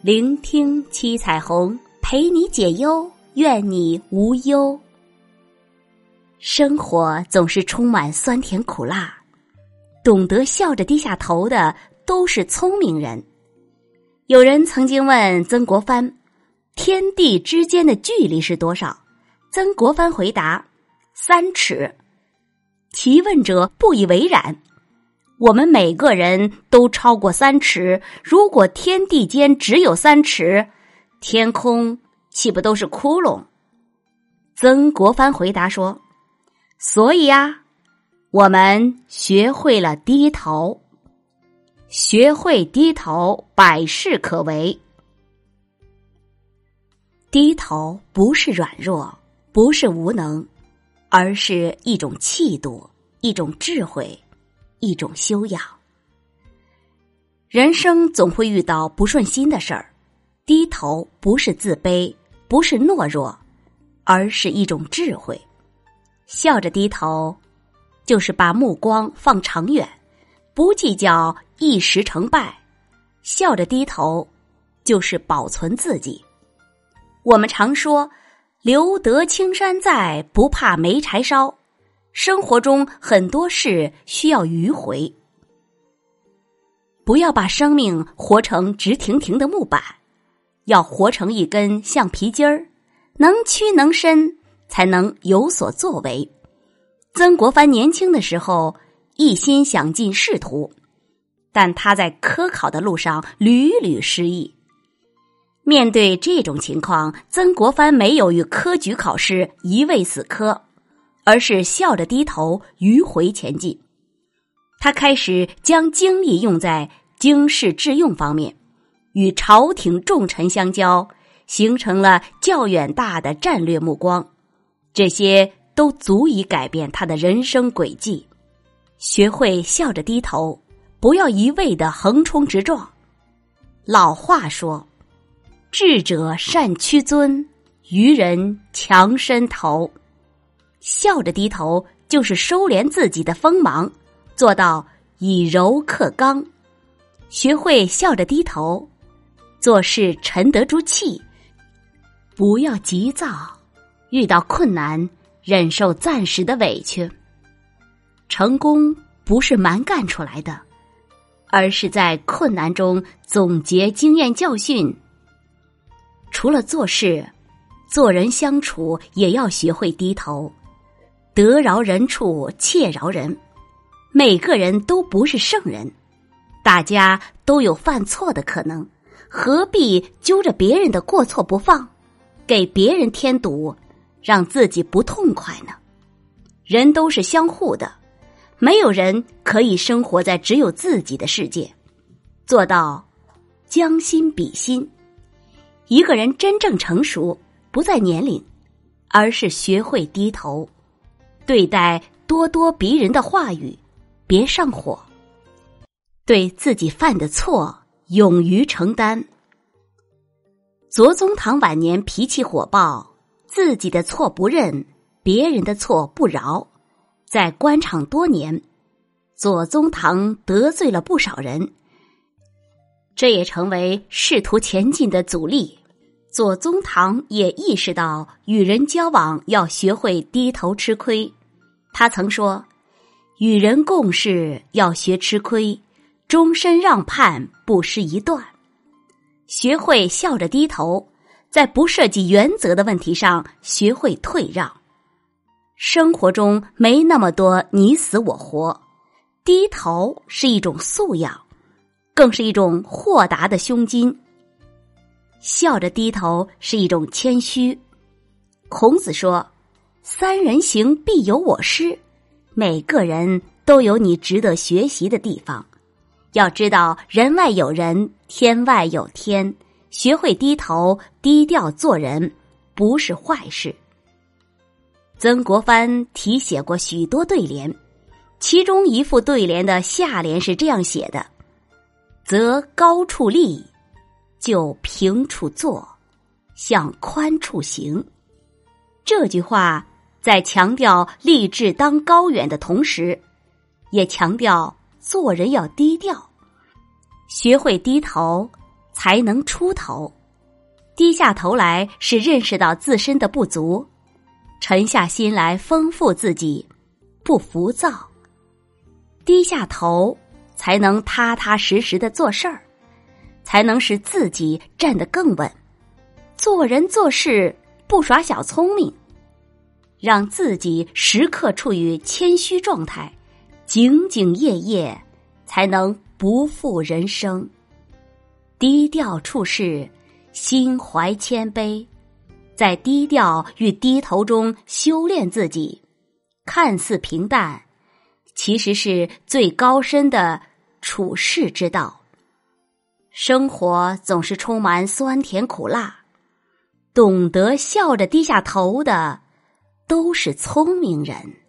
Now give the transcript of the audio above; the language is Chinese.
聆听七彩虹，陪你解忧，愿你无忧。生活总是充满酸甜苦辣，懂得笑着低下头的都是聪明人。有人曾经问曾国藩：“天地之间的距离是多少？”曾国藩回答：“三尺。”提问者不以为然。我们每个人都超过三尺，如果天地间只有三尺，天空岂不都是窟窿？曾国藩回答说：“所以呀，我们学会了低头，学会低头，百事可为。低头不是软弱，不是无能，而是一种气度，一种智慧。”一种修养。人生总会遇到不顺心的事儿，低头不是自卑，不是懦弱，而是一种智慧。笑着低头，就是把目光放长远，不计较一时成败。笑着低头，就是保存自己。我们常说“留得青山在，不怕没柴烧”。生活中很多事需要迂回，不要把生命活成直挺挺的木板，要活成一根橡皮筋儿，能屈能伸，才能有所作为。曾国藩年轻的时候一心想进仕途，但他在科考的路上屡屡失意。面对这种情况，曾国藩没有与科举考试一味死磕。而是笑着低头，迂回前进。他开始将精力用在经世致用方面，与朝廷重臣相交，形成了较远大的战略目光。这些都足以改变他的人生轨迹。学会笑着低头，不要一味的横冲直撞。老话说：“智者善屈尊，愚人强伸头。”笑着低头，就是收敛自己的锋芒，做到以柔克刚。学会笑着低头，做事沉得住气，不要急躁。遇到困难，忍受暂时的委屈。成功不是蛮干出来的，而是在困难中总结经验教训。除了做事，做人相处也要学会低头。得饶人处且饶人，每个人都不是圣人，大家都有犯错的可能，何必揪着别人的过错不放，给别人添堵，让自己不痛快呢？人都是相互的，没有人可以生活在只有自己的世界，做到将心比心。一个人真正成熟，不在年龄，而是学会低头。对待咄咄逼人的话语，别上火；对自己犯的错，勇于承担。左宗棠晚年脾气火爆，自己的错不认，别人的错不饶。在官场多年，左宗棠得罪了不少人，这也成为仕途前进的阻力。左宗棠也意识到，与人交往要学会低头吃亏。他曾说：“与人共事要学吃亏，终身让畔不失一段。学会笑着低头，在不涉及原则的问题上学会退让。生活中没那么多你死我活，低头是一种素养，更是一种豁达的胸襟。笑着低头是一种谦虚。孔子说。”三人行，必有我师。每个人都有你值得学习的地方。要知道，人外有人，天外有天。学会低头、低调做人，不是坏事。曾国藩题写过许多对联，其中一副对联的下联是这样写的：“择高处立，就平处坐，向宽处行。”这句话。在强调立志当高远的同时，也强调做人要低调，学会低头，才能出头。低下头来是认识到自身的不足，沉下心来丰富自己，不浮躁。低下头才能踏踏实实的做事儿，才能使自己站得更稳。做人做事不耍小聪明，让自己时刻处于谦虚状态，兢兢业业，才能不负人生。低调处事。心怀谦卑，在低调与低头中修炼自己，看似平淡，其实是最高深的处世之道。生活总是充满酸甜苦辣，懂得笑着低下头的，都是聪明人。